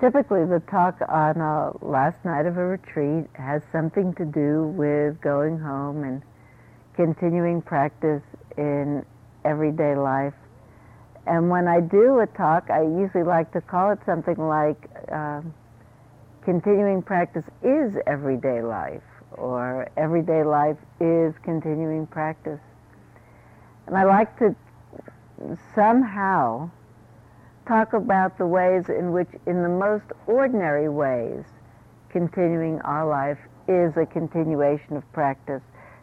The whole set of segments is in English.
Typically, the talk on a last night of a retreat has something to do with going home and continuing practice in everyday life. And when I do a talk, I usually like to call it something like uh, continuing practice is everyday life, or everyday life is continuing practice. And I like to somehow talk about the ways in which, in the most ordinary ways, continuing our life is a continuation of practice.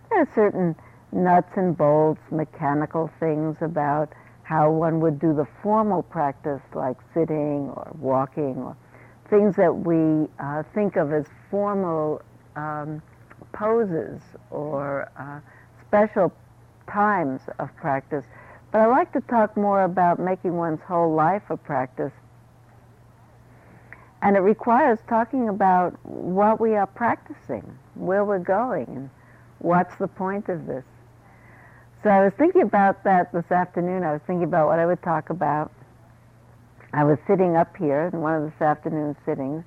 There are certain nuts and bolts, mechanical things about how one would do the formal practice like sitting or walking or things that we uh, think of as formal um, poses or uh, special times of practice. But I like to talk more about making one's whole life a practice. And it requires talking about what we are practicing, where we're going, and what's the point of this. So I was thinking about that this afternoon. I was thinking about what I would talk about. I was sitting up here in one of this afternoon sittings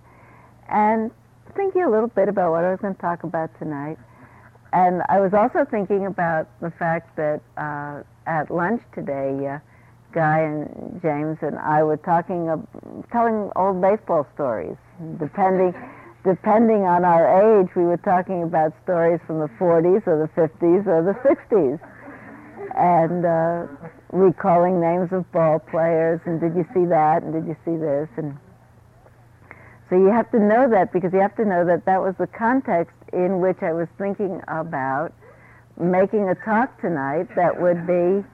and thinking a little bit about what I was going to talk about tonight. And I was also thinking about the fact that uh, at lunch today, uh, Guy and James and I were talking, telling old baseball stories. Depending, depending on our age, we were talking about stories from the 40s or the 50s or the 60s, and uh, recalling names of ball players. And did you see that? And did you see this? And so you have to know that because you have to know that that was the context in which I was thinking about making a talk tonight that would be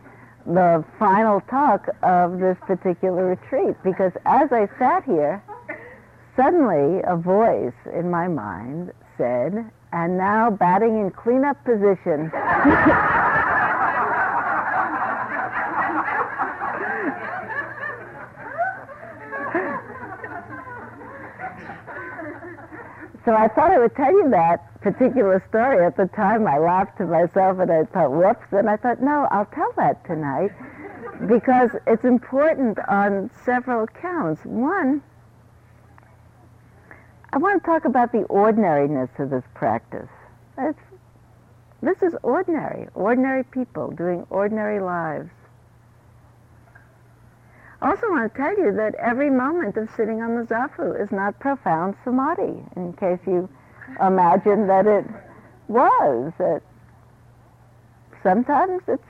the final talk of this particular retreat. Because as I sat here, suddenly a voice in my mind said, and now batting in cleanup position. So I thought I would tell you that particular story. At the time, I laughed to myself and I thought, whoops. And I thought, no, I'll tell that tonight because it's important on several counts. One, I want to talk about the ordinariness of this practice. It's, this is ordinary, ordinary people doing ordinary lives. I also want to tell you that every moment of sitting on the zafu is not profound samadhi, in case you imagine that it was. That sometimes it's,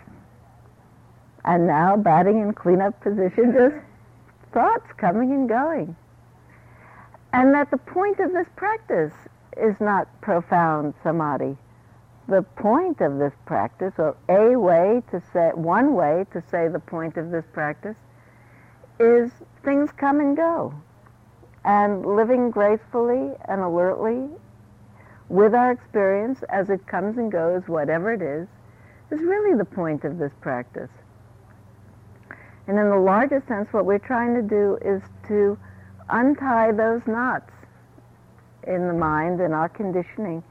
and now batting in cleanup position, just thoughts coming and going. And that the point of this practice is not profound samadhi. The point of this practice, or a way to say, one way to say the point of this practice, is things come and go. And living gracefully and alertly with our experience as it comes and goes, whatever it is, is really the point of this practice. And in the larger sense, what we're trying to do is to untie those knots in the mind and our conditioning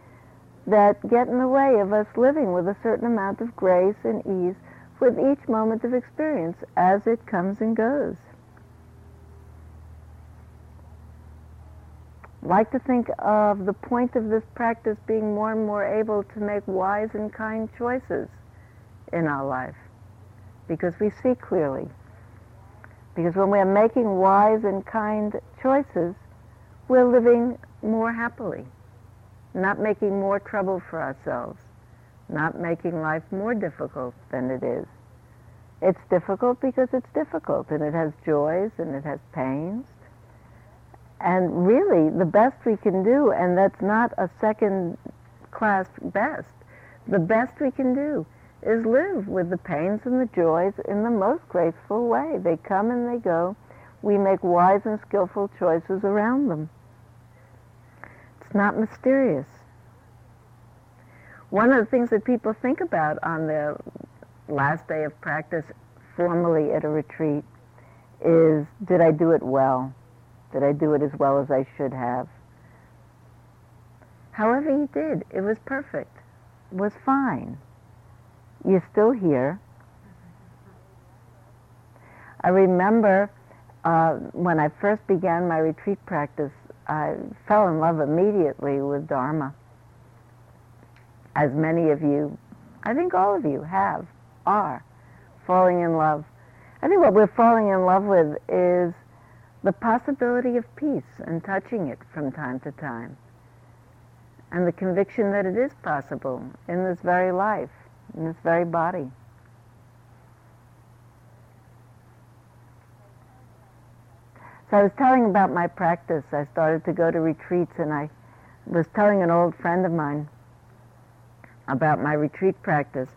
that get in the way of us living with a certain amount of grace and ease with each moment of experience as it comes and goes. Like to think of the point of this practice being more and more able to make wise and kind choices in our life because we see clearly. Because when we're making wise and kind choices, we're living more happily, not making more trouble for ourselves, not making life more difficult than it is. It's difficult because it's difficult, and it has joys and it has pains, and really, the best we can do, and that's not a second class best, the best we can do is live with the pains and the joys in the most graceful way. They come and they go. We make wise and skillful choices around them. It's not mysterious. One of the things that people think about on their last day of practice formally at a retreat is, did I do it well? Did I do it as well as I should have? However you did, it was perfect. It was fine. You're still here. I remember uh, when I first began my retreat practice, I fell in love immediately with Dharma, as many of you, I think all of you have, are falling in love. I think what we're falling in love with is the possibility of peace and touching it from time to time. And the conviction that it is possible in this very life, in this very body. So I was telling about my practice. I started to go to retreats and I was telling an old friend of mine about my retreat practice.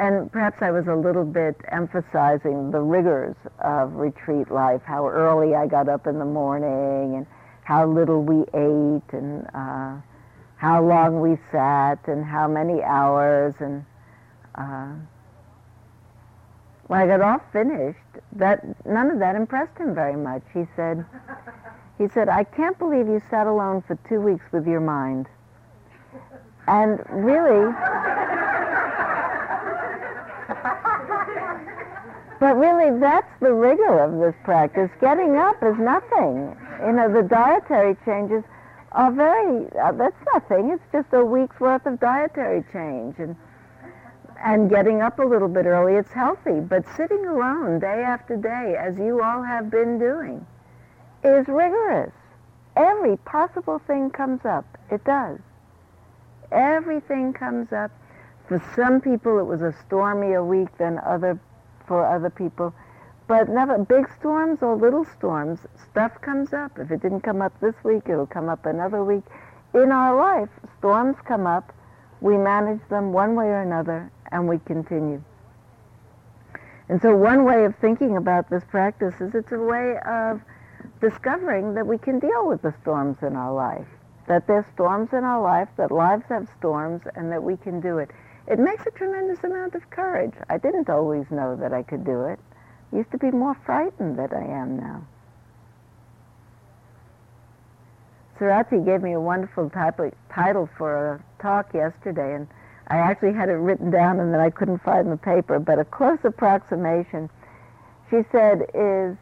And perhaps I was a little bit emphasizing the rigors of retreat life, how early I got up in the morning and how little we ate and uh, how long we sat and how many hours and uh, when I got all finished, that none of that impressed him very much. He said, he said, I can't believe you sat alone for two weeks with your mind. And really, but really, that's the rigor of this practice. Getting up is nothing. You know, the dietary changes are very, uh, that's nothing. It's just a week's worth of dietary change. And and getting up a little bit early, it's healthy. But sitting alone day after day, as you all have been doing, is rigorous. Every possible thing comes up. It does. Everything comes up. For some people, it was a stormier week than other for other people. But never big storms or little storms, stuff comes up. If it didn't come up this week, it'll come up another week. In our life, storms come up. We manage them one way or another, and we continue. And so one way of thinking about this practice is it's a way of discovering that we can deal with the storms in our life, that there's storms in our life, that lives have storms, and that we can do it. It makes a tremendous amount of courage. I didn't always know that I could do it. I used to be more frightened than I am now. Sarati gave me a wonderful title for a talk yesterday, and I actually had it written down and then I couldn't find the paper, but a close approximation, she said, is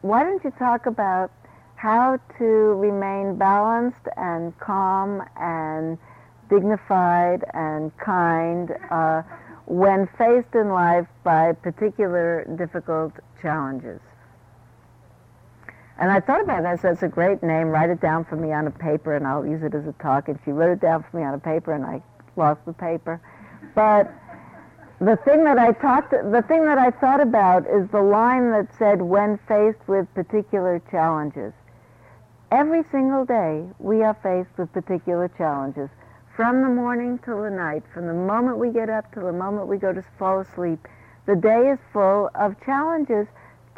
why don't you talk about how to remain balanced and calm and dignified and kind uh, when faced in life by particular difficult challenges. And I thought about that. So that's a great name. Write it down for me on a paper, and I'll use it as a talk. And she wrote it down for me on a paper, and I lost the paper. But the thing that I talked, the thing that I thought about is the line that said, "When faced with particular challenges." Every single day, we are faced with particular challenges, from the morning till the night, from the moment we get up till the moment we go to fall asleep. The day is full of challenges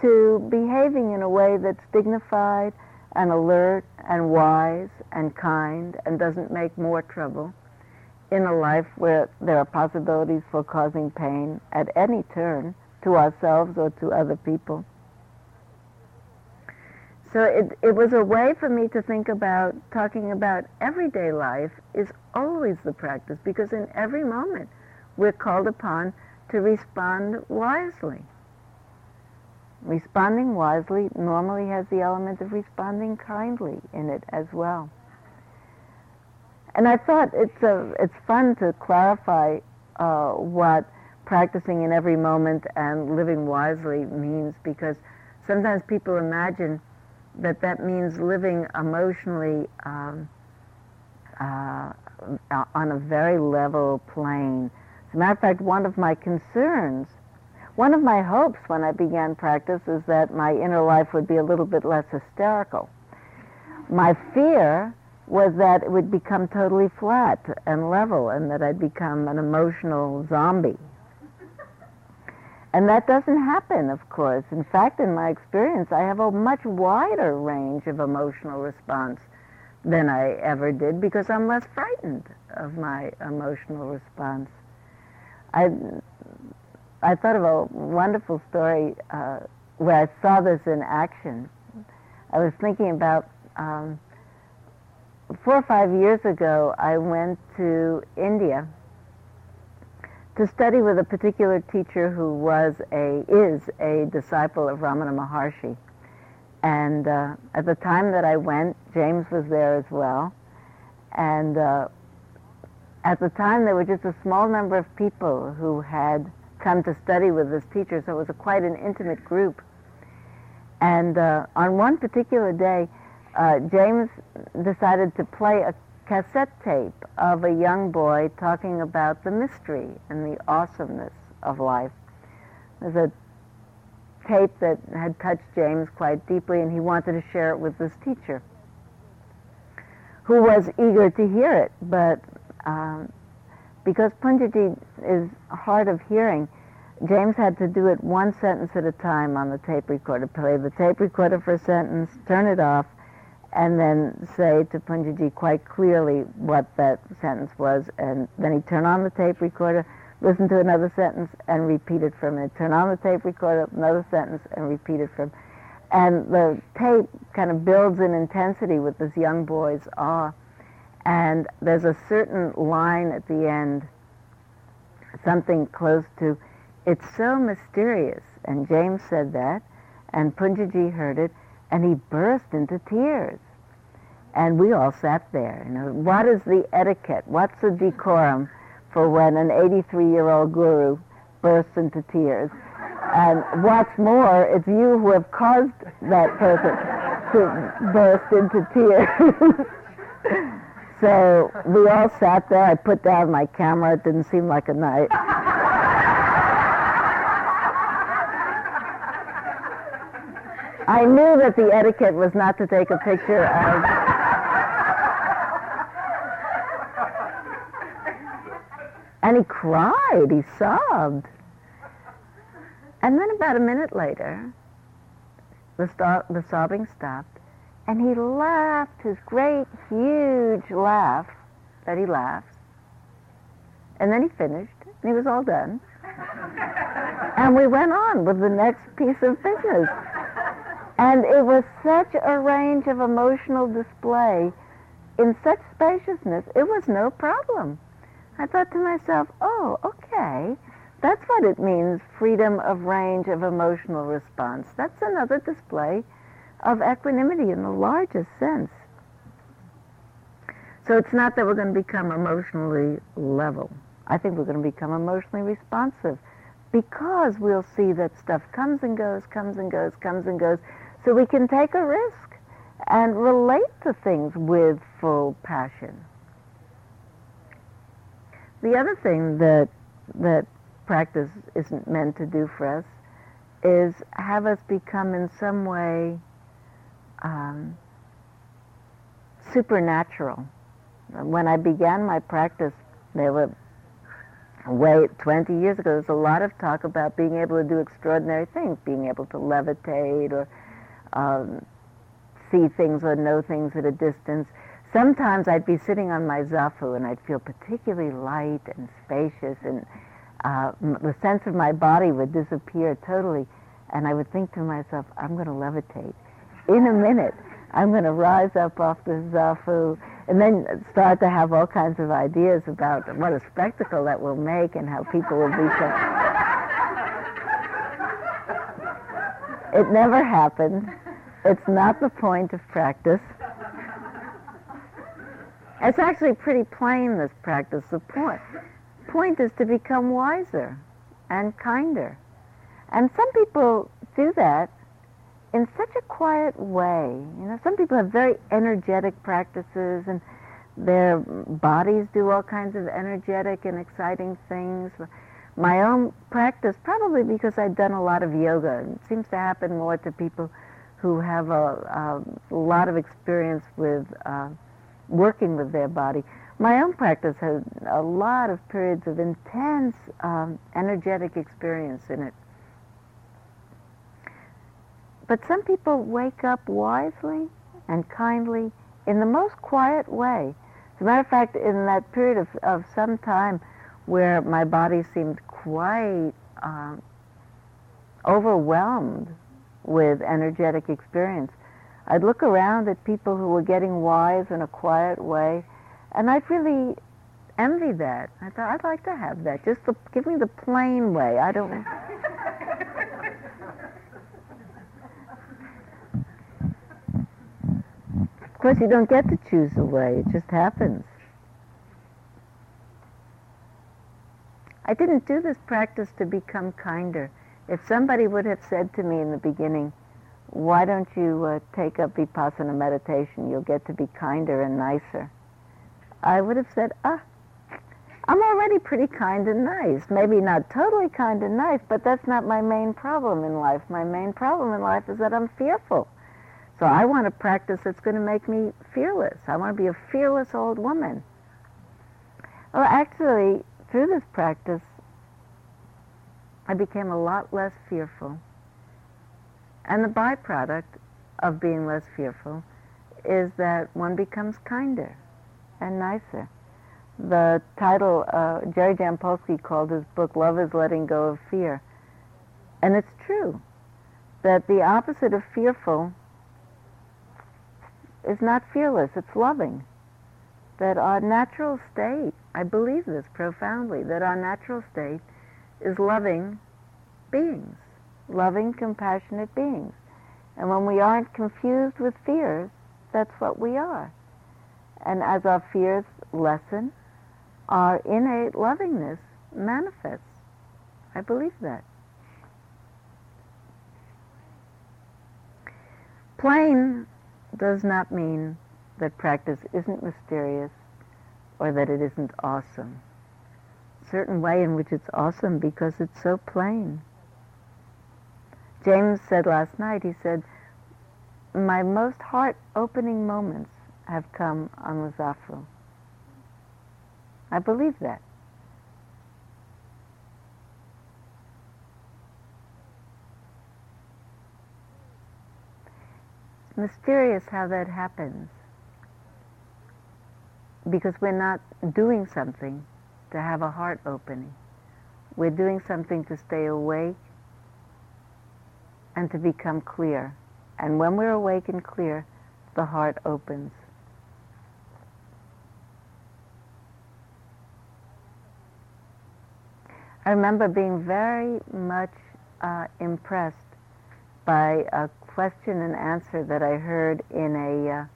to behaving in a way that's dignified and alert and wise and kind and doesn't make more trouble in a life where there are possibilities for causing pain at any turn to ourselves or to other people. So it, it was a way for me to think about talking about everyday life is always the practice because in every moment we're called upon to respond wisely. Responding wisely normally has the element of responding kindly in it as well. And I thought it's a, it's fun to clarify uh, what practicing in every moment and living wisely means because sometimes people imagine that that means living emotionally um, uh, on a very level plane. As a matter of fact, one of my concerns, one of my hopes when I began practice is that my inner life would be a little bit less hysterical. My fear was that it would become totally flat and level and that I'd become an emotional zombie. And that doesn't happen, of course. In fact, in my experience, I have a much wider range of emotional response than I ever did because I'm less frightened of my emotional response. I, I thought of a wonderful story uh, where I saw this in action. I was thinking about um, four or five years ago, I went to India to study with a particular teacher who was a is a disciple of Ramana Maharshi. And uh, at the time that I went, James was there as well. And uh, at the time, there were just a small number of people who had come to study with this teacher, so it was a, quite an intimate group. And uh, on one particular day, uh, James decided to play a cassette tape of a young boy talking about the mystery and the awesomeness of life. There's a tape that had touched James quite deeply, and he wanted to share it with this teacher, who was eager to hear it, but um, because Punjaji is hard of hearing, James had to do it one sentence at a time on the tape recorder. Play the tape recorder for a sentence, turn it off, and then say to Punjaji quite clearly what that sentence was, and then he'd turn on the tape recorder, listen to another sentence, and repeat it for a minute. Turn on the tape recorder, another sentence, and repeat it for And the tape kind of builds in intensity with this young boy's awe. And there's a certain line at the end, something close to, it's so mysterious. And James said that, and Punjaji heard it, and he burst into tears. And we all sat there. You know, what is the etiquette? What's the decorum for when an 83-year-old guru bursts into tears? And what's more, it's you who have caused that person to burst into tears. So we all sat there. I put down my camera. It didn't seem like a night. I knew that the etiquette was not to take a picture of. and he cried, he sobbed. And then about a minute later, the, sto- the sobbing stopped, and he laughed his great, huge laugh that he laughs. And then he finished, and he was all done. and we went on with the next piece of business. And it was such a range of emotional display in such spaciousness, it was no problem. I thought to myself, oh, okay, that's what it means, freedom of range of emotional response. That's another display of equanimity in the largest sense. So it's not that we're going to become emotionally level. I think we're going to become emotionally responsive because we'll see that stuff comes and goes, comes and goes, comes and goes. So we can take a risk and relate to things with full passion. The other thing that that practice isn't meant to do for us is have us become in some way um, supernatural. When I began my practice, there were way 20 years ago, there was a lot of talk about being able to do extraordinary things, being able to levitate or um, see things or know things at a distance. Sometimes I'd be sitting on my zafu and I'd feel particularly light and spacious, and uh, the sense of my body would disappear totally. And I would think to myself, I'm going to levitate in a minute, I'm going to rise up off the zafu and then start to have all kinds of ideas about what a spectacle that will make and how people will be it never happened. It's not the point of practice. It's actually pretty plain, this practice. The point, point is to become wiser and kinder. And some people do that in such a quiet way. You know, some people have very energetic practices and their bodies do all kinds of energetic and exciting things. My own practice, probably because I've done a lot of yoga, it seems to happen more to people who have a, a lot of experience with uh, working with their body. My own practice has a lot of periods of intense um, energetic experience in it. But some people wake up wisely and kindly in the most quiet way. As a matter of fact, in that period of, of some time where my body seemed quite um, overwhelmed with energetic experience, I'd look around at people who were getting wise in a quiet way, and I'd really envy that. I thought, I'd like to have that. Just the, give me the plain way. I don't. Of course, you don't get to choose the way, it just happens. I didn't do this practice to become kinder. If somebody would have said to me in the beginning, why don't you uh, take up vipassana meditation? You'll get to be kinder and nicer. I would have said, ah, I'm already pretty kind and nice. Maybe not totally kind and nice, but that's not my main problem in life. My main problem in life is that I'm fearful. So I want a practice that's going to make me fearless. I want to be a fearless old woman. Well, actually, through this practice, I became a lot less fearful. And the byproduct of being less fearful is that one becomes kinder and nicer. The title, uh, Jerry Jampolsky called his book, Love is Letting Go of Fear. And it's true that the opposite of fearful is not fearless, it's loving. That our natural state, I believe this profoundly, that our natural state is loving beings, loving, compassionate beings. And when we aren't confused with fears, that's what we are. And as our fears lessen, our innate lovingness manifests. I believe that. Plain does not mean that practice isn't mysterious or that it isn't awesome. Certain way in which it's awesome because it's so plain. James said last night, he said, my most heart-opening moments have come on the Zafu. I believe that. mysterious how that happens. Because we're not doing something to have a heart opening. We're doing something to stay awake and to become clear. And when we're awake and clear, the heart opens. I remember being very much uh, impressed by a question and answer that I heard in a uh,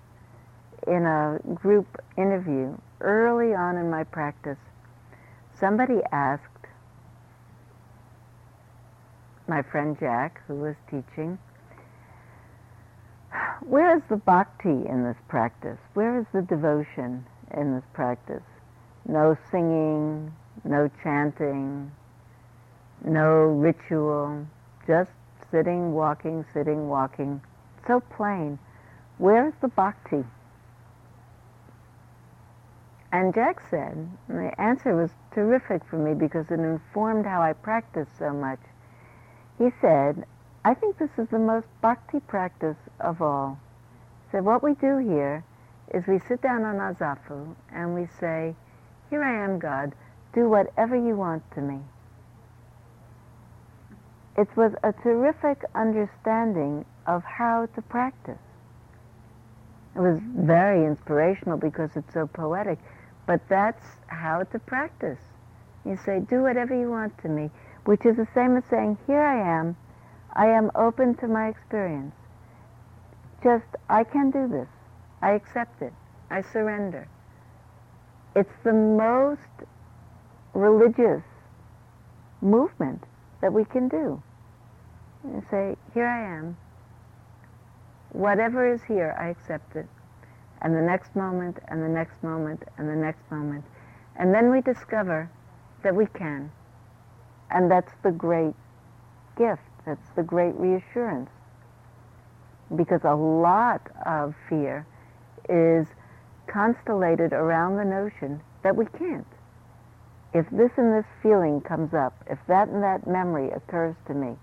in a group interview early on in my practice. Somebody asked my friend Jack, who was teaching, where is the bhakti in this practice? Where is the devotion in this practice? No singing, no chanting, no ritual, just sitting, walking, sitting, walking. So plain. Where's the bhakti? And Jack said, and the answer was terrific for me because it informed how I practice so much. He said, I think this is the most bhakti practice of all. He said, what we do here is we sit down on our zafu and we say, here I am, God, do whatever you want to me it was a terrific understanding of how to practice. It was very inspirational because it's so poetic, but that's how to practice. You say, do whatever you want to me, which is the same as saying, here I am, I am open to my experience. Just, I can do this. I accept it. I surrender. It's the most religious movement that we can do and say, here I am. Whatever is here, I accept it. And the next moment, and the next moment, and the next moment. And then we discover that we can. And that's the great gift. That's the great reassurance. Because a lot of fear is constellated around the notion that we can't. If this and this feeling comes up, if that and that memory occurs to me,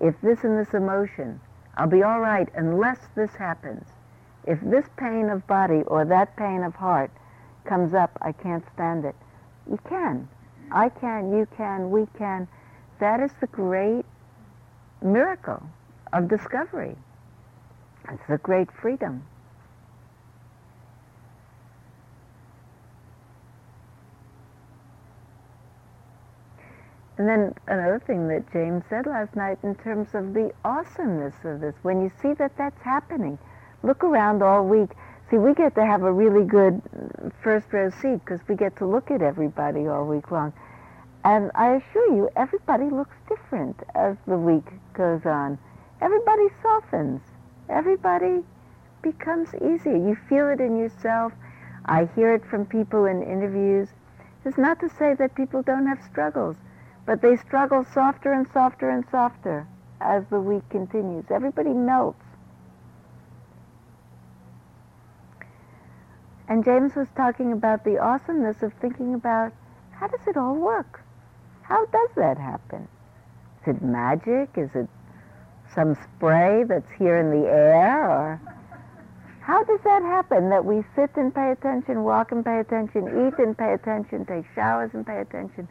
if this and this emotion, I'll be all right unless this happens. If this pain of body or that pain of heart comes up, I can't stand it. You can. I can, you can, we can. That is the great miracle of discovery. It's the great freedom. And then another thing that James said last night in terms of the awesomeness of this, when you see that that's happening, look around all week. See, we get to have a really good first row seat because we get to look at everybody all week long. And I assure you, everybody looks different as the week goes on. Everybody softens. Everybody becomes easier. You feel it in yourself. I hear it from people in interviews. It's not to say that people don't have struggles, but they struggle softer and softer and softer as the week continues. Everybody melts. And James was talking about the awesomeness of thinking about how does it all work? How does that happen? Is it magic? Is it some spray that's here in the air? Or how does that happen that we sit and pay attention, walk and pay attention, eat and pay attention, take showers and pay attention?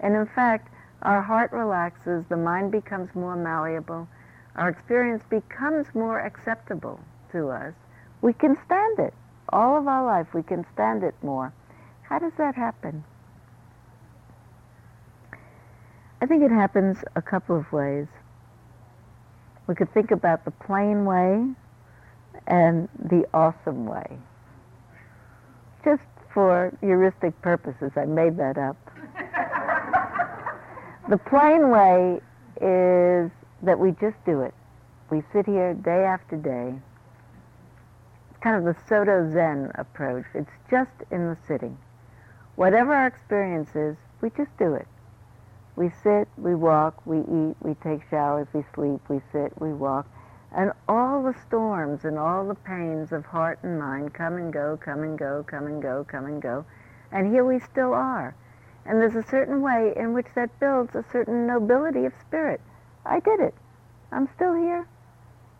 And in fact, our heart relaxes, the mind becomes more malleable, our experience becomes more acceptable to us. We can stand it. All of our life, we can stand it more. How does that happen? I think it happens a couple of ways. We could think about the plain way and the awesome way. Just for heuristic purposes, I made that up. the plain way is that we just do it. We sit here day after day. Kind of the Soto Zen approach. It's just in the sitting. Whatever our experience is, we just do it. We sit, we walk, we eat, we take showers, we sleep, we sit, we walk. And all the storms and all the pains of heart and mind come and go, come and go, come and go, come and go. And here we still are. And there's a certain way in which that builds a certain nobility of spirit. I did it. I'm still here.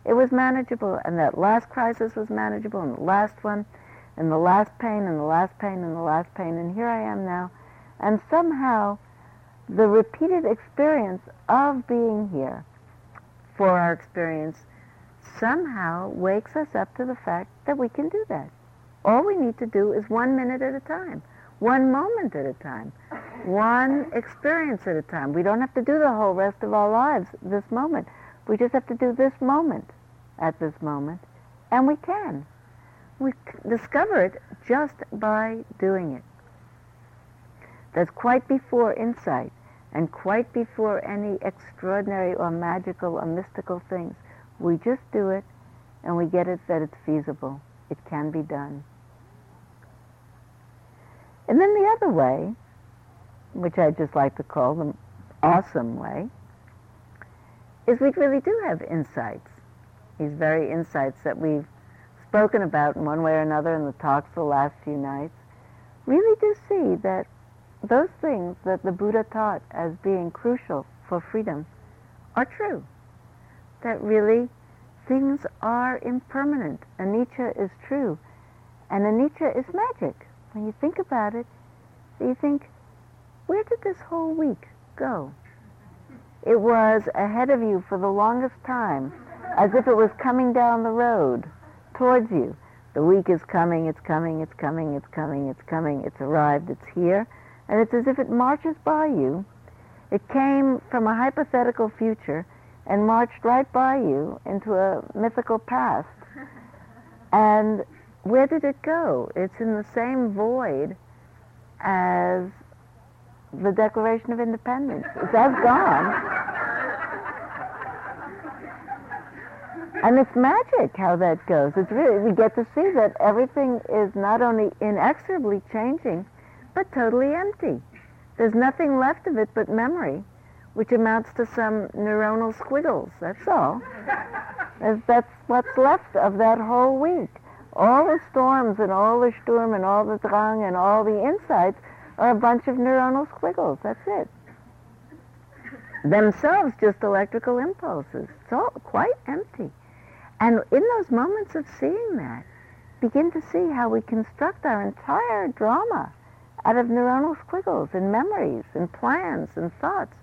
It was manageable, and that last crisis was manageable, and the last one, and the last pain, and the last pain, and the last pain, and here I am now. And somehow, the repeated experience of being here for our experience somehow wakes us up to the fact that we can do that. All we need to do is one minute at a time, one moment at a time, one experience at a time. We don't have to do the whole rest of our lives this moment. We just have to do this moment at this moment, and we can. We discover it just by doing it. That's quite before insight and quite before any extraordinary or magical or mystical things. We just do it and we get it that it's feasible. It can be done. And then the other way, which I just like to call the awesome way, is we really do have insights. These very insights that we've spoken about in one way or another in the talks the last few nights, really do see that those things that the Buddha taught as being crucial for freedom are true. That really things are impermanent. Anicca is true. And anicca is magic. When you think about it, you think, where did this whole week go? It was ahead of you for the longest time, as if it was coming down the road towards you. The week is coming, it's coming, it's coming, it's coming, it's coming, it's arrived, it's here and it's as if it marches by you. It came from a hypothetical future and marched right by you into a mythical past. And where did it go? It's in the same void as the Declaration of Independence. It's as gone. and it's magic how that goes. It's really, we get to see that everything is not only inexorably changing, but totally empty. There's nothing left of it but memory, which amounts to some neuronal squiggles. That's all. That's what's left of that whole week. All the storms and all the sturm and all the drang and all the insights are a bunch of neuronal squiggles. That's it. Themselves just electrical impulses. It's all quite empty. And in those moments of seeing that, begin to see how we construct our entire drama out of neuronal squiggles and memories and plans and thoughts.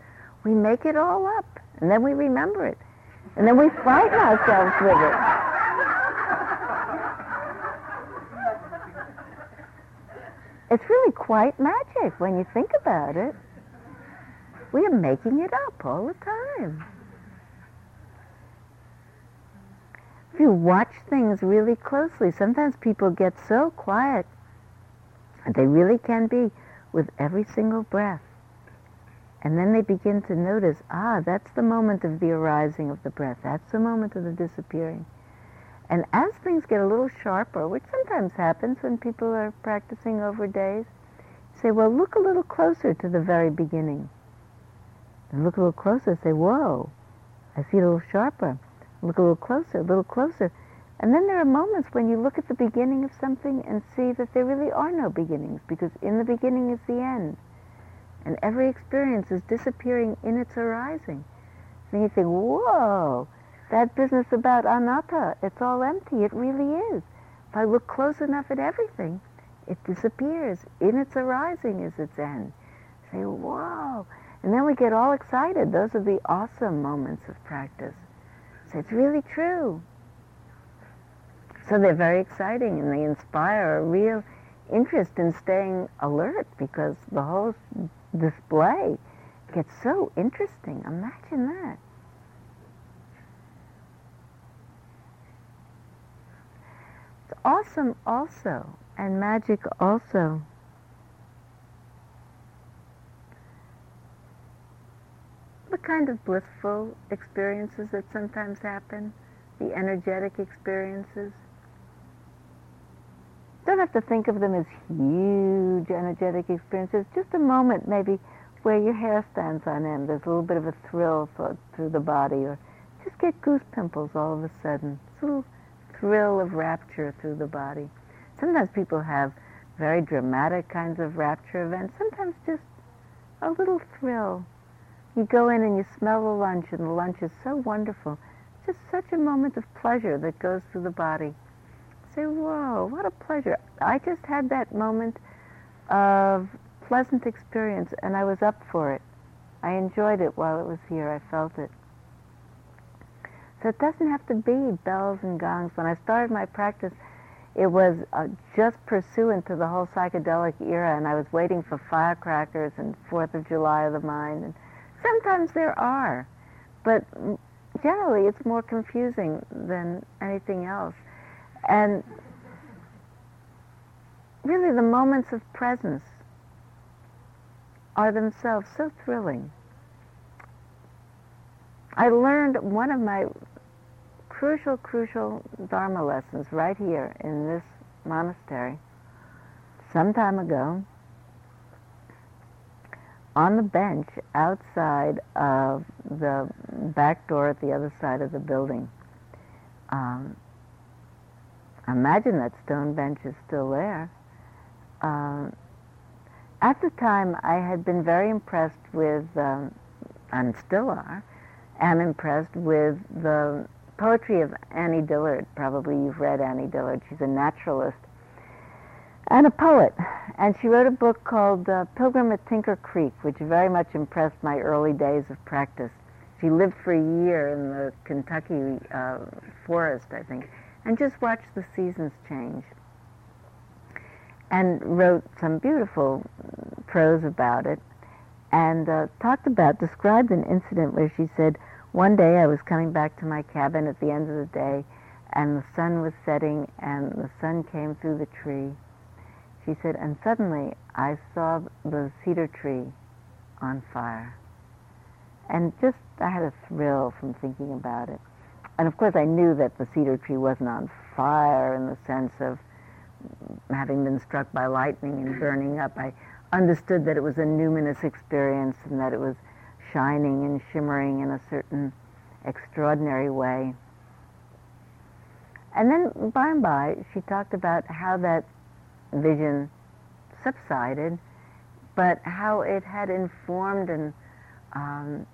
We make it all up, and then we remember it. And then we frighten ourselves with it. It's really quite magic when you think about it. We are making it up all the time. If you watch things really closely, sometimes people get so quiet, and they really can be, with every single breath. And then they begin to notice, ah, that's the moment of the arising of the breath. That's the moment of the disappearing. And as things get a little sharper, which sometimes happens when people are practicing over days, say, well, look a little closer to the very beginning. And look a little closer, say, whoa, I see it a little sharper. Look a little closer, a little closer. And then there are moments when you look at the beginning of something and see that there really are no beginnings, because in the beginning is the end. And every experience is disappearing in its arising. And you think, whoa, that business about anatta, it's all empty. It really is. If I look close enough at everything, it disappears. In its arising is its end. Say, whoa. And then we get all excited. Those are the awesome moments of practice. It's really true. So they're very exciting and they inspire a real interest in staying alert because the whole display gets so interesting. Imagine that. It's awesome also, and magic also. The kind of blissful experiences that sometimes happen, the energetic experiences. Don't have to think of them as huge energetic experiences. Just a moment, maybe, where your hair stands on end. There's a little bit of a thrill through the body, or just get goose pimples all of a sudden. It's a little thrill of rapture through the body. Sometimes people have very dramatic kinds of rapture events. Sometimes just a little thrill. You go in and you smell the lunch, and the lunch is so wonderful. Just such a moment of pleasure that goes through the body say, whoa, what a pleasure. I just had that moment of pleasant experience and I was up for it. I enjoyed it while it was here. I felt it. So it doesn't have to be bells and gongs. When I started my practice, it was uh, just pursuant to the whole psychedelic era, and I was waiting for firecrackers and Fourth of July of the mind. And sometimes there are, but generally it's more confusing than anything else. And really, the moments of presence are themselves so thrilling. I learned one of my crucial, crucial Dharma lessons right here in this monastery some time ago on the bench outside of the back door at the other side of the building. Um, imagine that stone bench is still there. Uh, at the time, I had been very impressed with, um, and still are, am impressed with the poetry of Annie Dillard. Probably you've read Annie Dillard. She's a naturalist and a poet. And she wrote a book called uh, Pilgrim at Tinker Creek, which very much impressed my early days of practice. She lived for a year in the Kentucky uh, forest, I think and just watched the seasons change. And wrote some beautiful prose about it, and uh, talked about, described an incident where she said, one day I was coming back to my cabin at the end of the day, and the sun was setting, and the sun came through the tree. She said, and suddenly I saw the cedar tree on fire. And just, I had a thrill from thinking about it and of course I knew that the cedar tree wasn't on fire in the sense of having been struck by lightning and burning up. I understood that it was a numinous experience and that it was shining and shimmering in a certain extraordinary way. And then by and by, she talked about how that vision subsided, but how it had informed and um,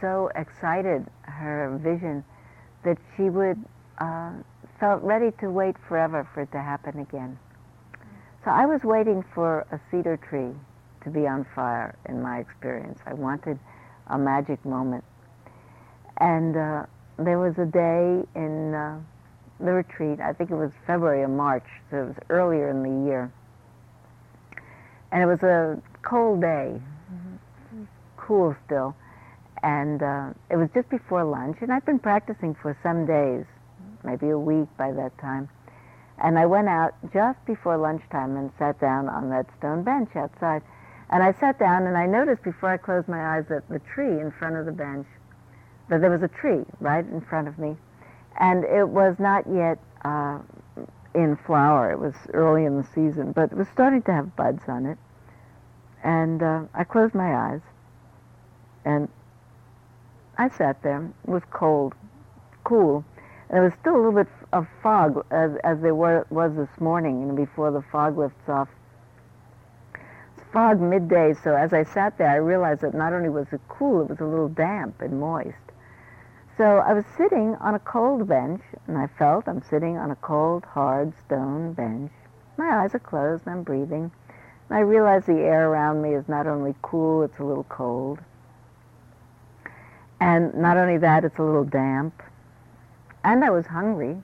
so excited her vision that she would uh, felt ready to wait forever for it to happen again. So I was waiting for a cedar tree to be on fire in my experience. I wanted a magic moment. And uh, there was a day in uh, the retreat, I think it was February or March, so it was earlier in the year. And it was a cold day, mm-hmm. cool still and uh, it was just before lunch, and I'd been practicing for some days, maybe a week by that time. And I went out just before lunchtime and sat down on that stone bench outside. And I sat down and I noticed before I closed my eyes that the tree in front of the bench, that there was a tree right in front of me. And it was not yet uh, in flower. It was early in the season, but it was starting to have buds on it. And uh, I closed my eyes and I sat there. It was cold, cool. And there was still a little bit of fog as, as there were, was this morning, you know, before the fog lifts off. It's fog midday, so as I sat there, I realized that not only was it cool, it was a little damp and moist. So I was sitting on a cold bench, and I felt I'm sitting on a cold, hard stone bench. My eyes are closed, and I'm breathing. And I realize the air around me is not only cool, it's a little cold. And not only that, it's a little damp. And I was hungry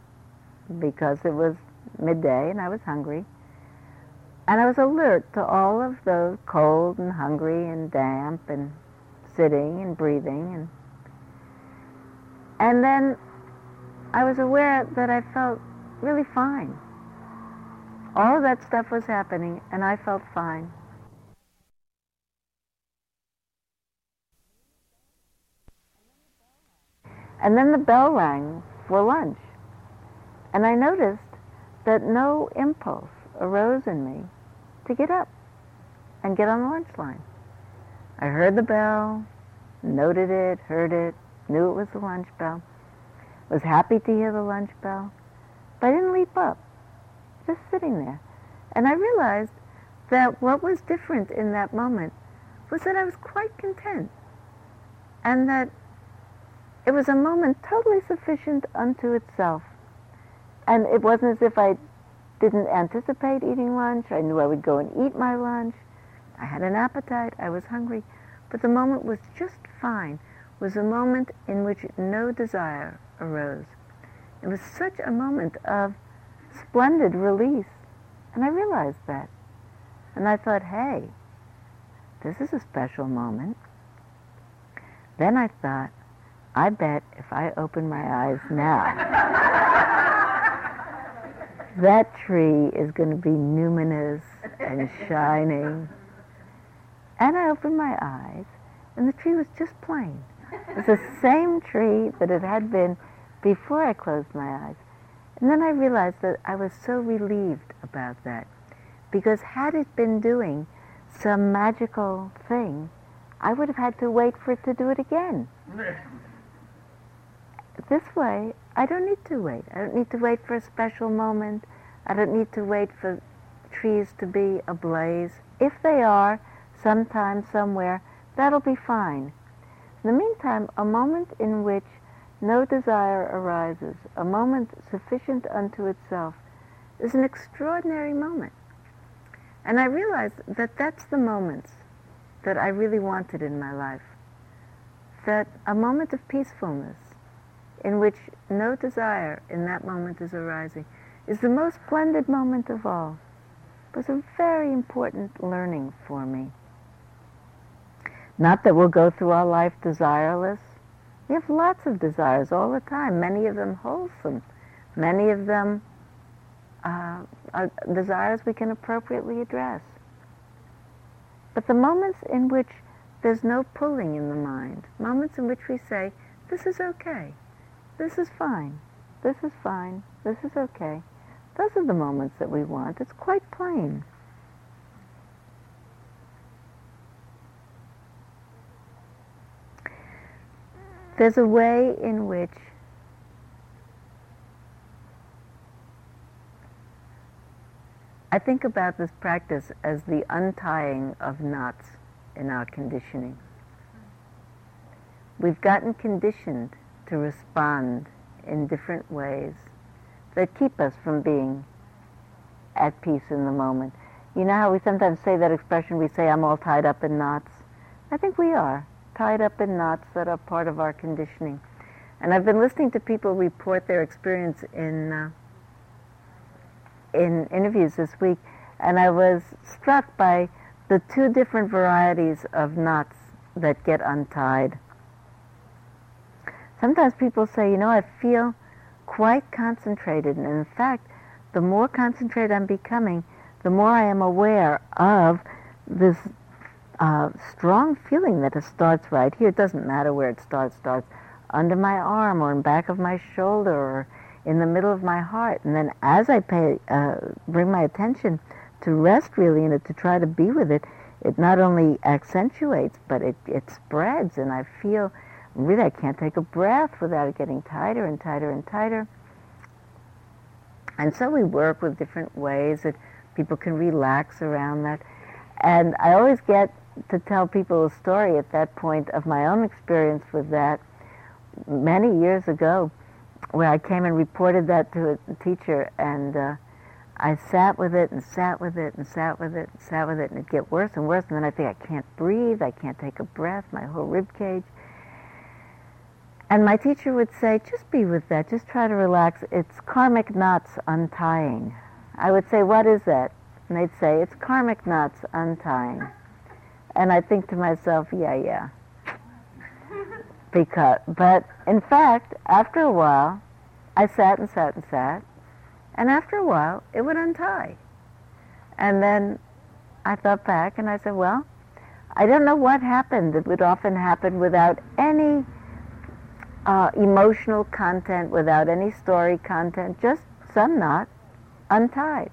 because it was midday and I was hungry. And I was alert to all of those cold and hungry and damp and sitting and breathing and and then I was aware that I felt really fine. All of that stuff was happening and I felt fine. And then the bell rang for lunch. And I noticed that no impulse arose in me to get up and get on the lunch line. I heard the bell, noted it, heard it, knew it was the lunch bell, was happy to hear the lunch bell, but I didn't leap up, just sitting there. And I realized that what was different in that moment was that I was quite content and that it was a moment totally sufficient unto itself. And it wasn't as if I didn't anticipate eating lunch. I knew I would go and eat my lunch. I had an appetite. I was hungry. But the moment was just fine. Was a moment in which no desire arose. It was such a moment of splendid release. And I realized that. And I thought, hey, this is a special moment. Then I thought, I bet if I open my eyes now, that tree is going to be numinous and shining. And I opened my eyes, and the tree was just plain. It was the same tree that it had been before I closed my eyes. And then I realized that I was so relieved about that. Because had it been doing some magical thing, I would have had to wait for it to do it again this way, I don't need to wait. I don't need to wait for a special moment. I don't need to wait for trees to be ablaze. If they are, sometime, somewhere, that'll be fine. In the meantime, a moment in which no desire arises, a moment sufficient unto itself, is an extraordinary moment. And I realized that that's the moments that I really wanted in my life. That a moment of peacefulness, in which no desire in that moment is arising, is the most splendid moment of all. It was a very important learning for me. Not that we'll go through our life desireless. We have lots of desires all the time, many of them wholesome, many of them uh, are desires we can appropriately address. But the moments in which there's no pulling in the mind, moments in which we say, this is okay, this is fine. This is fine. This is okay. Those are the moments that we want. It's quite plain. There's a way in which I think about this practice as the untying of knots in our conditioning. We've gotten conditioned to respond in different ways that keep us from being at peace in the moment. You know how we sometimes say that expression, we say, I'm all tied up in knots? I think we are, tied up in knots that are part of our conditioning. And I've been listening to people report their experience in, uh, in interviews this week, and I was struck by the two different varieties of knots that get untied. Sometimes people say, you know, I feel quite concentrated. And in fact, the more concentrated I'm becoming, the more I am aware of this uh, strong feeling that it starts right here. It doesn't matter where it starts. Starts under my arm or in back of my shoulder or in the middle of my heart. And then as I pay, uh, bring my attention to rest really in it, to try to be with it, it not only accentuates, but it, it spreads. And I feel, really, I can't take a breath without it getting tighter and tighter and tighter. And so we work with different ways that people can relax around that. And I always get to tell people a story at that point of my own experience with that many years ago, where I came and reported that to a teacher, and uh, I sat with it and sat with it and sat with it and sat with it, and it'd get worse and worse. And then I think I can't breathe, I can't take a breath, my whole rib cage. And my teacher would say, just be with that, just try to relax. It's karmic knots untying. I would say, what is that? And they'd say, it's karmic knots untying. And I think to myself, yeah, yeah. Because, but in fact, after a while, I sat and sat and sat, and after a while, it would untie. And then I thought back and I said, well, I don't know what happened. It would often happen without any uh, emotional content, without any story content, just some knot untied.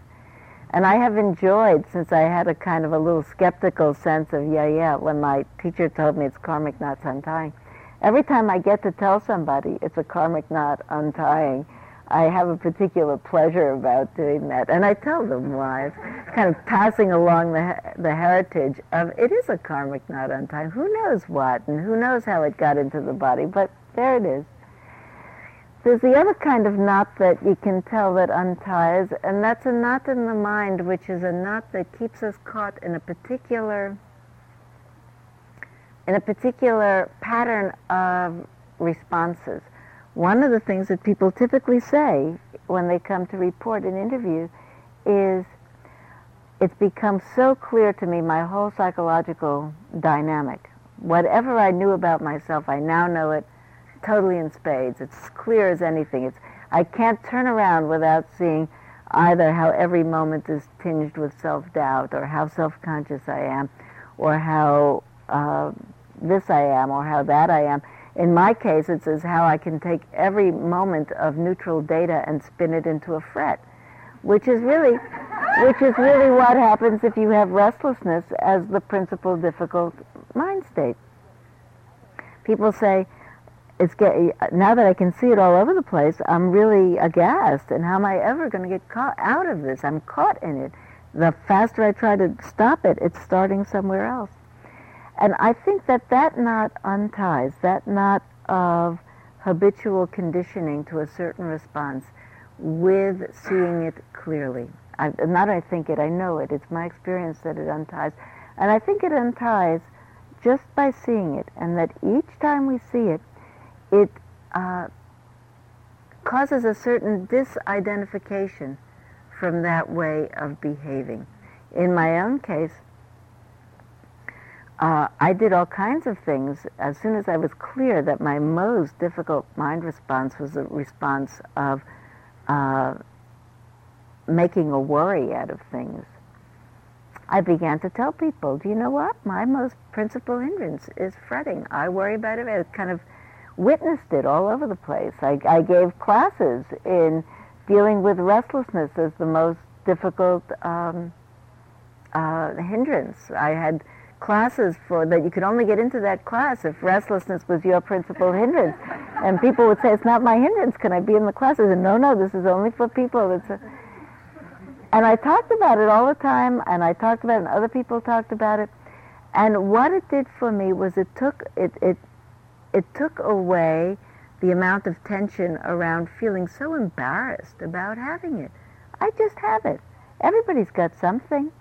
And I have enjoyed, since I had a kind of a little skeptical sense of, yeah, yeah, when my teacher told me it's karmic knots untying. Every time I get to tell somebody it's a karmic knot untying, I have a particular pleasure about doing that. And I tell them why. It's kind of passing along the, the heritage of it is a karmic knot untying. Who knows what, and who knows how it got into the body, but there it is. There's the other kind of knot that you can tell that unties, and that's a knot in the mind, which is a knot that keeps us caught in a particular in a particular pattern of responses. One of the things that people typically say when they come to report an interview is, it's become so clear to me my whole psychological dynamic. Whatever I knew about myself, I now know it totally in spades. It's clear as anything. It's I can't turn around without seeing either how every moment is tinged with self-doubt, or how self-conscious I am, or how uh, this I am, or how that I am. In my case, it's as how I can take every moment of neutral data and spin it into a fret, which is really, which is really what happens if you have restlessness as the principal difficult mind state. People say, it's get, now that I can see it all over the place, I'm really aghast. And how am I ever going to get caught out of this? I'm caught in it. The faster I try to stop it, it's starting somewhere else. And I think that that knot unties, that knot of habitual conditioning to a certain response with seeing it clearly. I, not I think it, I know it. It's my experience that it unties. And I think it unties just by seeing it, and that each time we see it, it uh, causes a certain disidentification from that way of behaving. In my own case, uh, I did all kinds of things as soon as I was clear that my most difficult mind response was a response of uh, making a worry out of things. I began to tell people, do you know what? My most principal hindrance is fretting. I worry about it. It kind of witnessed it all over the place. I, I gave classes in dealing with restlessness as the most difficult um, uh, hindrance. I had classes for that you could only get into that class if restlessness was your principal hindrance. And people would say, "It's not my hindrance. Can I be in the classes?" And no, no, this is only for people. It's a, and I talked about it all the time, and I talked about it, and other people talked about it. And what it did for me was it took it, it it took away the amount of tension around feeling so embarrassed about having it. I just have it. Everybody's got something.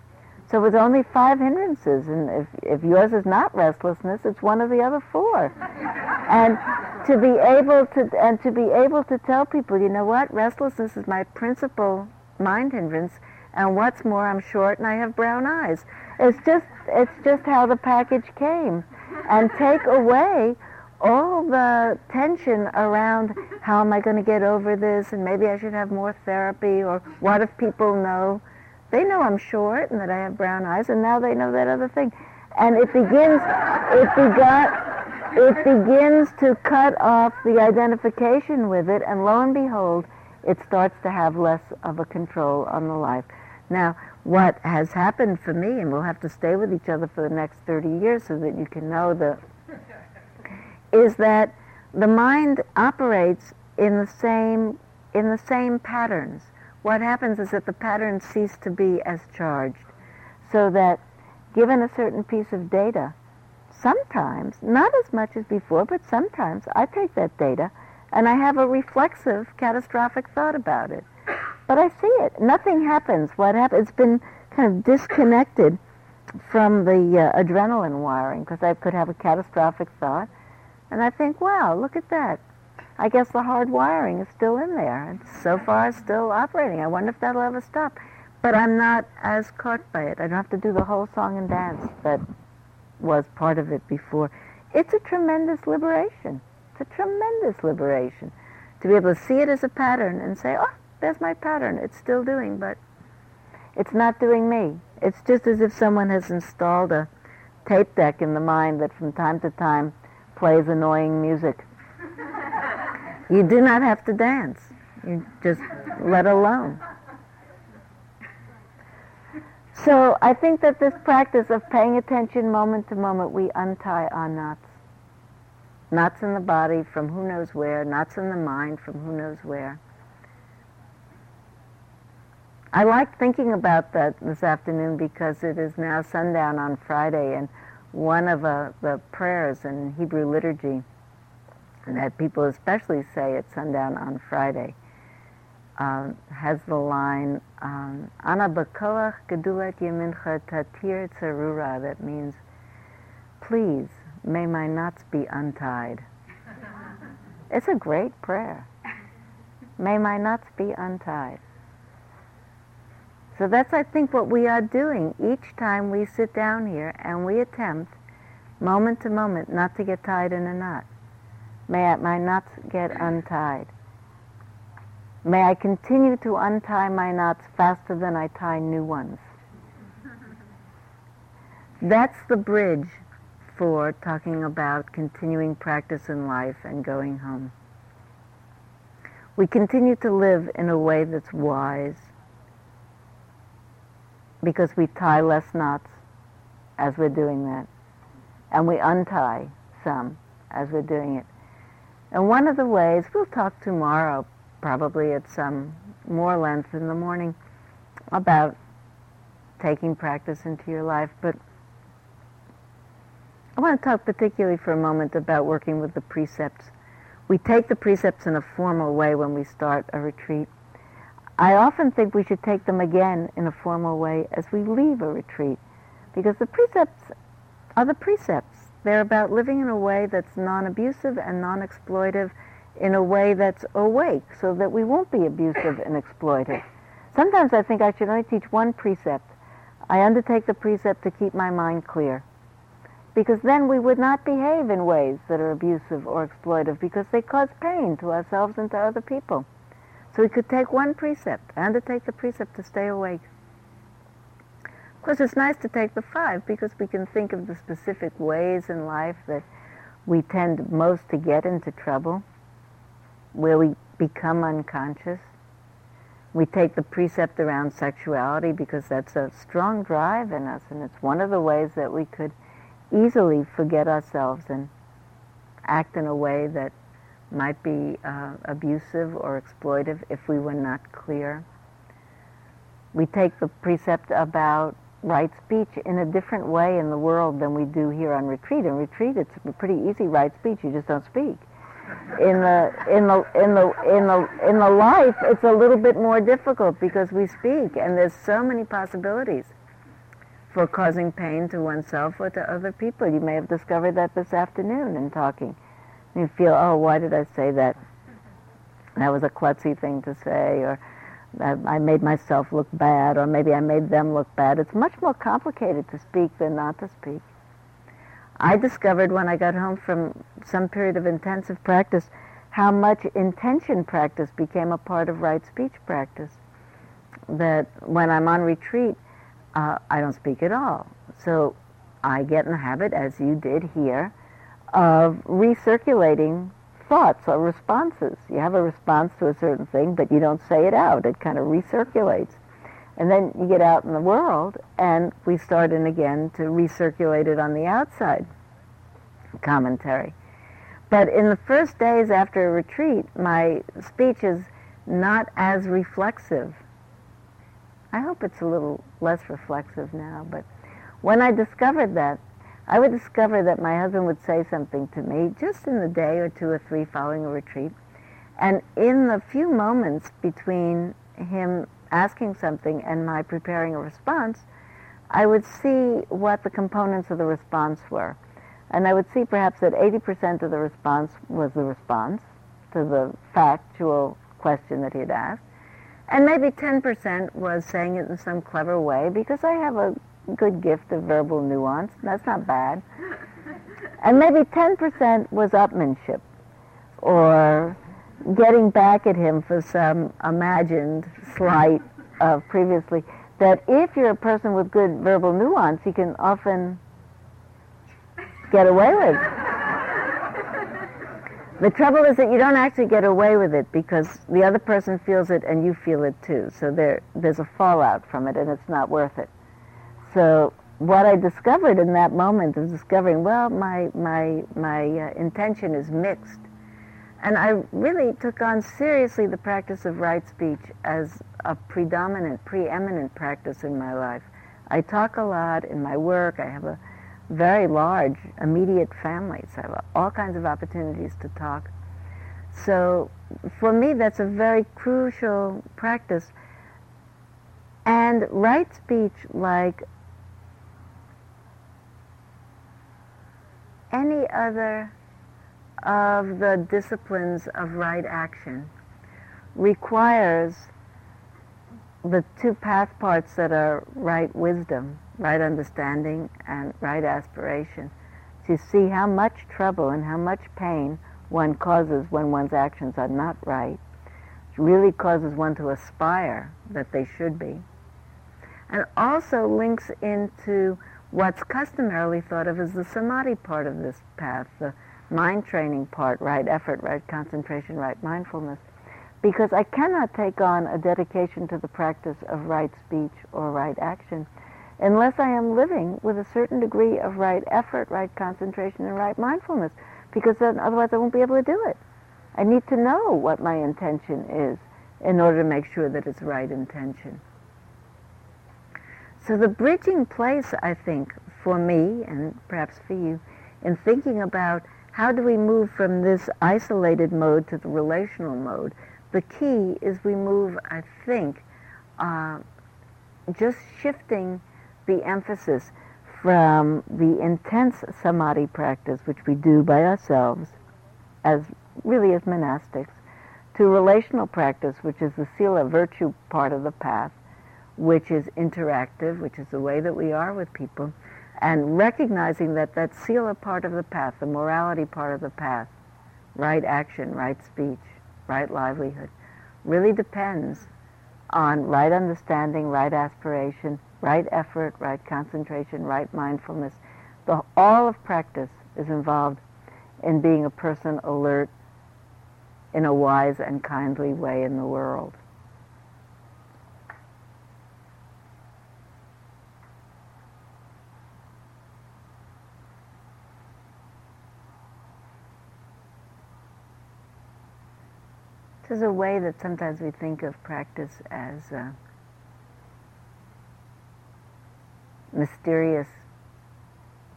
So with only five hindrances, and if, if yours is not restlessness, it's one of the other four. and to be able to and to be able to tell people, you know what, restlessness is my principal mind hindrance, and what's more, I'm short and I have brown eyes. It's just it's just how the package came, and take away all the tension around how am I going to get over this and maybe I should have more therapy or what if people know. They know I'm short and that I have brown eyes and now they know that other thing. And it begins, it, begot, it begins to cut off the identification with it and lo and behold, it starts to have less of a control on the life. Now, what has happened for me, and we'll have to stay with each other for the next 30 years so that you can know the is that the mind operates in the same in the same patterns. What happens is that the patterns cease to be as charged, so that given a certain piece of data, sometimes, not as much as before, but sometimes I take that data and I have a reflexive catastrophic thought about it. But I see it. Nothing happens. What happens? It's been kind of disconnected from the uh, adrenaline wiring because I could have a catastrophic thought and I think, wow, look at that. I guess the hard wiring is still in there. and so far still operating. I wonder if that'll ever stop. But I'm not as caught by it. I don't have to do the whole song and dance that was part of it before. It's a tremendous liberation. It's a tremendous liberation to be able to see it as a pattern and say, oh, there's my pattern. It's still doing, but it's not doing me. It's just as if someone has installed a tape deck in the mind that from time to time plays annoying music. You do not have to dance. You just let alone. So I think that this practice of paying attention moment to moment, we untie our knots. Knots in the body from who knows where, knots in the mind from who knows where. I like thinking about that this afternoon because it is now sundown on Friday and one of uh, the prayers in Hebrew liturgy that people especially say at sundown on Friday um, has the line um, Ana bakoach gedulat yemincha tatir tzarura that means please may my knots be untied. it's a great prayer. May my knots be untied. So that's, I think, what we are doing each time we sit down here and we attempt, moment to moment, not to get tied in a knot. May my knots get untied. May I continue to untie my knots faster than I tie new ones. That's the bridge for talking about continuing practice in life and going home. We continue to live in a way that's wise because we tie less knots as we're doing that. And we untie some as we're doing it. And one of the ways, we'll talk tomorrow, probably at some more length in the morning, about taking practice into your life. But I want to talk particularly for a moment about working with the precepts. We take the precepts in a formal way when we start a retreat. I often think we should take them again in a formal way as we leave a retreat because the precepts are the precepts. They're about living in a way that's non-abusive and non-exploitive in a way that's awake so that we won't be abusive and exploitive. Sometimes I think I should only teach one precept. I undertake the precept to keep my mind clear because then we would not behave in ways that are abusive or exploitive because they cause pain to ourselves and to other people. So we could take one precept, I undertake the precept to stay awake. Of course, it's nice to take the five because we can think of the specific ways in life that we tend most to get into trouble, where we become unconscious. We take the precept around sexuality because that's a strong drive in us, and it's one of the ways that we could easily forget ourselves and act in a way that might be uh, abusive or exploitive if we were not clear. We take the precept about right speech in a different way in the world than we do here on retreat. In retreat, it's a pretty easy right speech. You just don't speak. In the in the in the in the in the life, it's a little bit more difficult because we speak, and there's so many possibilities for causing pain to oneself or to other people. You may have discovered that this afternoon in talking you feel, oh, why did I say that? That was a klutzy thing to say, or I made myself look bad, or maybe I made them look bad. It's much more complicated to speak than not to speak. I discovered when I got home from some period of intensive practice how much intention practice became a part of right speech practice. That when I'm on retreat, uh, I don't speak at all. So I get in the habit, as you did here, of recirculating thoughts or responses. You have a response to a certain thing, but you don't say it out. It kind of recirculates. And then you get out in the world, and we start in again to recirculate it on the outside. Commentary. But in the first days after a retreat, my speech is not as reflexive. I hope it's a little less reflexive now, but when I discovered that, I would discover that my husband would say something to me just in the day or two or three following a retreat. And in the few moments between him asking something and my preparing a response, I would see what the components of the response were. And I would see perhaps that 80% of the response was the response to the factual question that he had asked. And maybe 10% was saying it in some clever way because I have a good gift of verbal nuance. That's not bad. And maybe 10% was upmanship or getting back at him for some imagined slight of previously. That if you're a person with good verbal nuance, you can often get away with. The trouble is that you don't actually get away with it because the other person feels it and you feel it too. So there, there's a fallout from it and it's not worth it. So what I discovered in that moment is discovering, well, my, my, my uh, intention is mixed. And I really took on seriously the practice of right speech as a predominant, preeminent practice in my life. I talk a lot in my work. I have a very large immediate family, so I have all kinds of opportunities to talk. So for me, that's a very crucial practice. And right speech, like any other of the disciplines of right action, requires the two path parts that are right wisdom right understanding and right aspiration, to see how much trouble and how much pain one causes when one's actions are not right. It really causes one to aspire that they should be. And also links into what's customarily thought of as the samadhi part of this path, the mind training part, right effort, right concentration, right mindfulness. Because I cannot take on a dedication to the practice of right speech or right action unless I am living with a certain degree of right effort, right concentration, and right mindfulness, because then otherwise I won't be able to do it. I need to know what my intention is in order to make sure that it's right intention. So the bridging place, I think, for me and perhaps for you, in thinking about how do we move from this isolated mode to the relational mode, the key is we move, I think, uh, just shifting the emphasis from the intense samadhi practice, which we do by ourselves, as really as monastics, to relational practice, which is the sila virtue part of the path, which is interactive, which is the way that we are with people, and recognizing that that sila part of the path, the morality part of the path, right action, right speech, right livelihood, really depends on right understanding, right aspiration, right effort, right concentration, right mindfulness. The, all of practice is involved in being a person alert in a wise and kindly way in the world. There's a way that sometimes we think of practice as uh, mysterious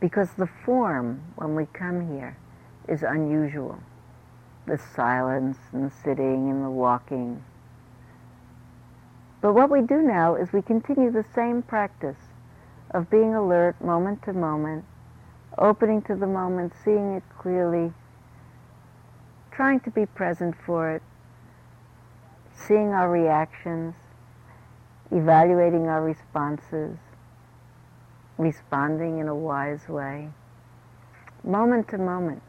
because the form when we come here is unusual. The silence and the sitting and the walking. But what we do now is we continue the same practice of being alert moment to moment, opening to the moment, seeing it clearly, trying to be present for it, seeing our reactions, evaluating our responses, responding in a wise way. moment to moment.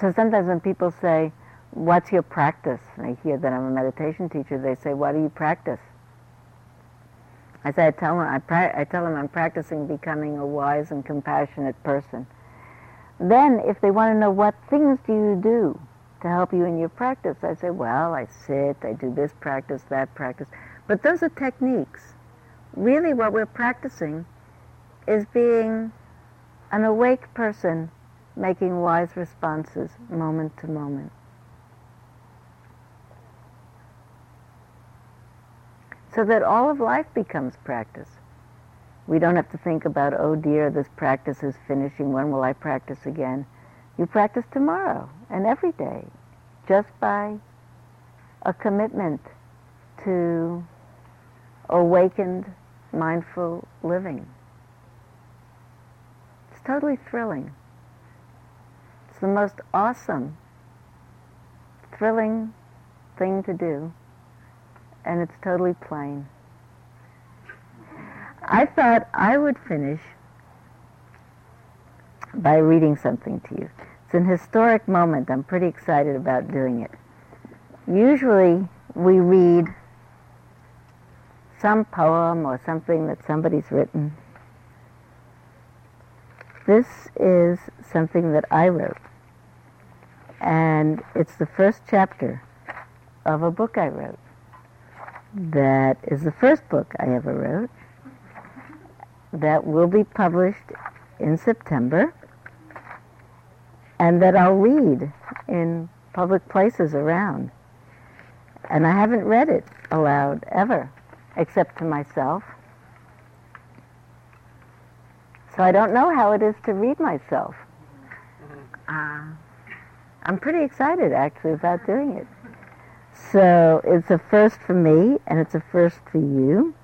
So sometimes when people say, what's your practice? And I hear that I'm a meditation teacher, they say, what do you practice? I say, I tell them, I, pra- I tell them I'm practicing becoming a wise and compassionate person. Then, if they want to know what things do you do to help you in your practice, I say, well, I sit, I do this practice, that practice. But those are techniques. Really, what we're practicing is being an awake person making wise responses moment to moment. So that all of life becomes practice. We don't have to think about, oh dear, this practice is finishing, when will I practice again? You practice tomorrow and every day just by a commitment to awakened, mindful living. It's totally thrilling. It's the most awesome, thrilling thing to do, and it's totally plain. I thought I would finish by reading something to you. It's an historic moment. I'm pretty excited about doing it. Usually we read some poem or something that somebody's written. This is something that I wrote. And it's the first chapter of a book I wrote. That is the first book I ever wrote. That will be published in September. And that I'll read in public places around. And I haven't read it aloud ever except to myself. So I don't know how it is to read myself. Uh, I'm pretty excited actually about doing it. So it's a first for me, and it's a first for you,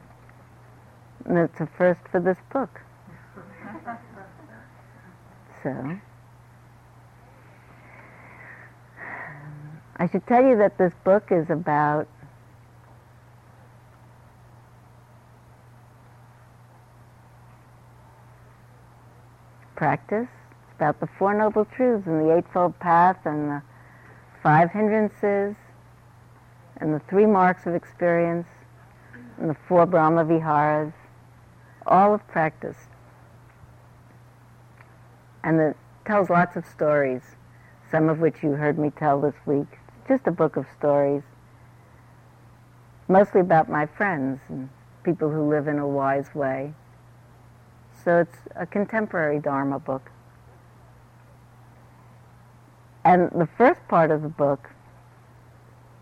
and it's a first for this book. So. I should tell you that this book is about practice. It's about the Four Noble Truths and the Eightfold Path and the five hindrances and the three marks of experience and the four Brahma Viharas, all of practice. And it tells lots of stories, some of which you heard me tell this week. Just a book of stories, mostly about my friends and people who live in a wise way. So it's a contemporary Dharma book. And the first part of the book,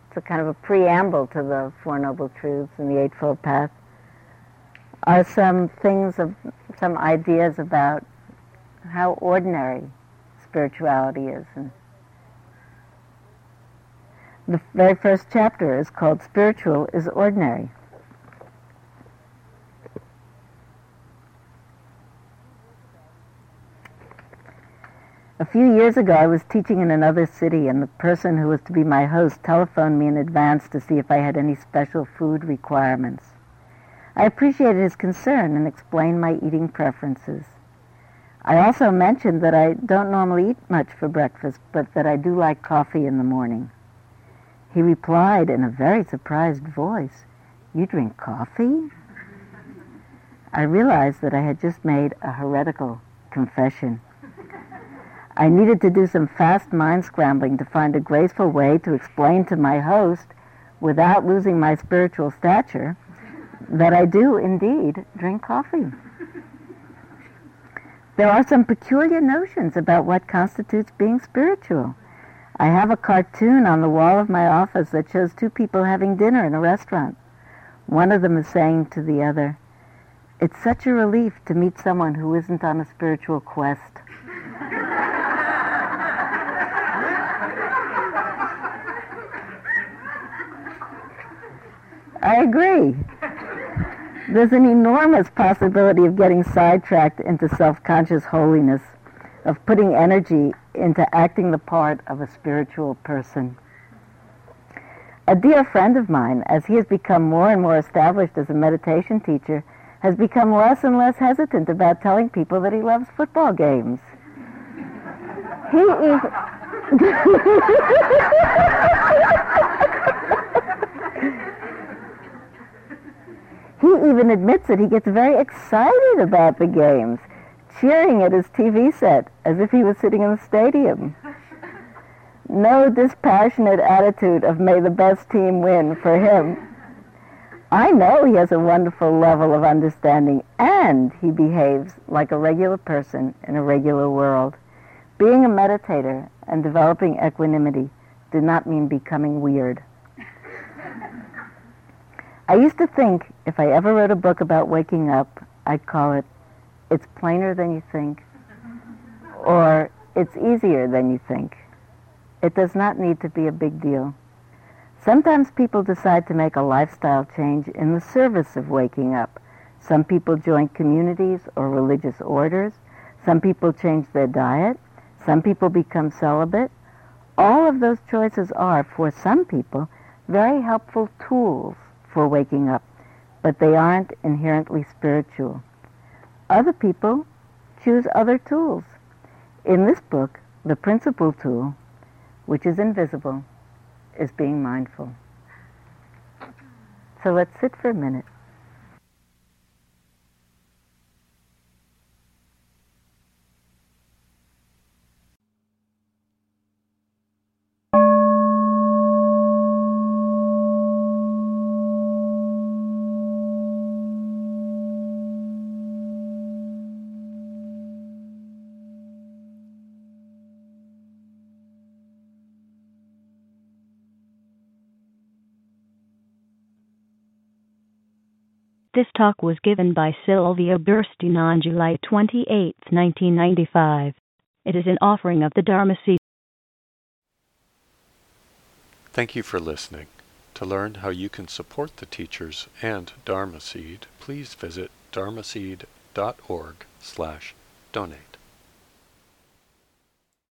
it's a kind of a preamble to the Four Noble Truths and the Eightfold Path, are some things of some ideas about how ordinary spirituality is. And the very first chapter is called Spiritual is Ordinary. A few years ago, I was teaching in another city, and the person who was to be my host telephoned me in advance to see if I had any special food requirements. I appreciated his concern and explained my eating preferences. I also mentioned that I don't normally eat much for breakfast, but that I do like coffee in the morning. He replied in a very surprised voice, You drink coffee? I realized that I had just made a heretical confession. I needed to do some fast mind scrambling to find a graceful way to explain to my host, without losing my spiritual stature, that I do indeed drink coffee. There are some peculiar notions about what constitutes being spiritual. I have a cartoon on the wall of my office that shows two people having dinner in a restaurant. One of them is saying to the other, It's such a relief to meet someone who isn't on a spiritual quest. I agree. There's an enormous possibility of getting sidetracked into self-conscious holiness, of putting energy into acting the part of a spiritual person. A dear friend of mine, as he has become more and more established as a meditation teacher, has become less and less hesitant about telling people that he loves football games. He even he even admits that he gets very excited about the games, cheering at his TV set as if he was sitting in the stadium. No dispassionate attitude of may the best team win for him. I know he has a wonderful level of understanding and he behaves like a regular person in a regular world. Being a meditator and developing equanimity did not mean becoming weird. I used to think if I ever wrote a book about waking up, I'd call it It's Plainer Than You Think or It's Easier Than You Think. It does not need to be a big deal. Sometimes people decide to make a lifestyle change in the service of waking up. Some people join communities or religious orders. Some people change their diet. Some people become celibate. All of those choices are, for some people, very helpful tools for waking up, but they aren't inherently spiritual. Other people choose other tools. In this book, the principal tool, which is invisible, is being mindful. So let's sit for a minute. This talk was given by Sylvia Boorstein on July 28, 1995. It is an offering of the Dharma Seed. Thank you for listening. To learn how you can support the teachers and Dharma Seed, please visit dharma dharmaseed.org slash donate.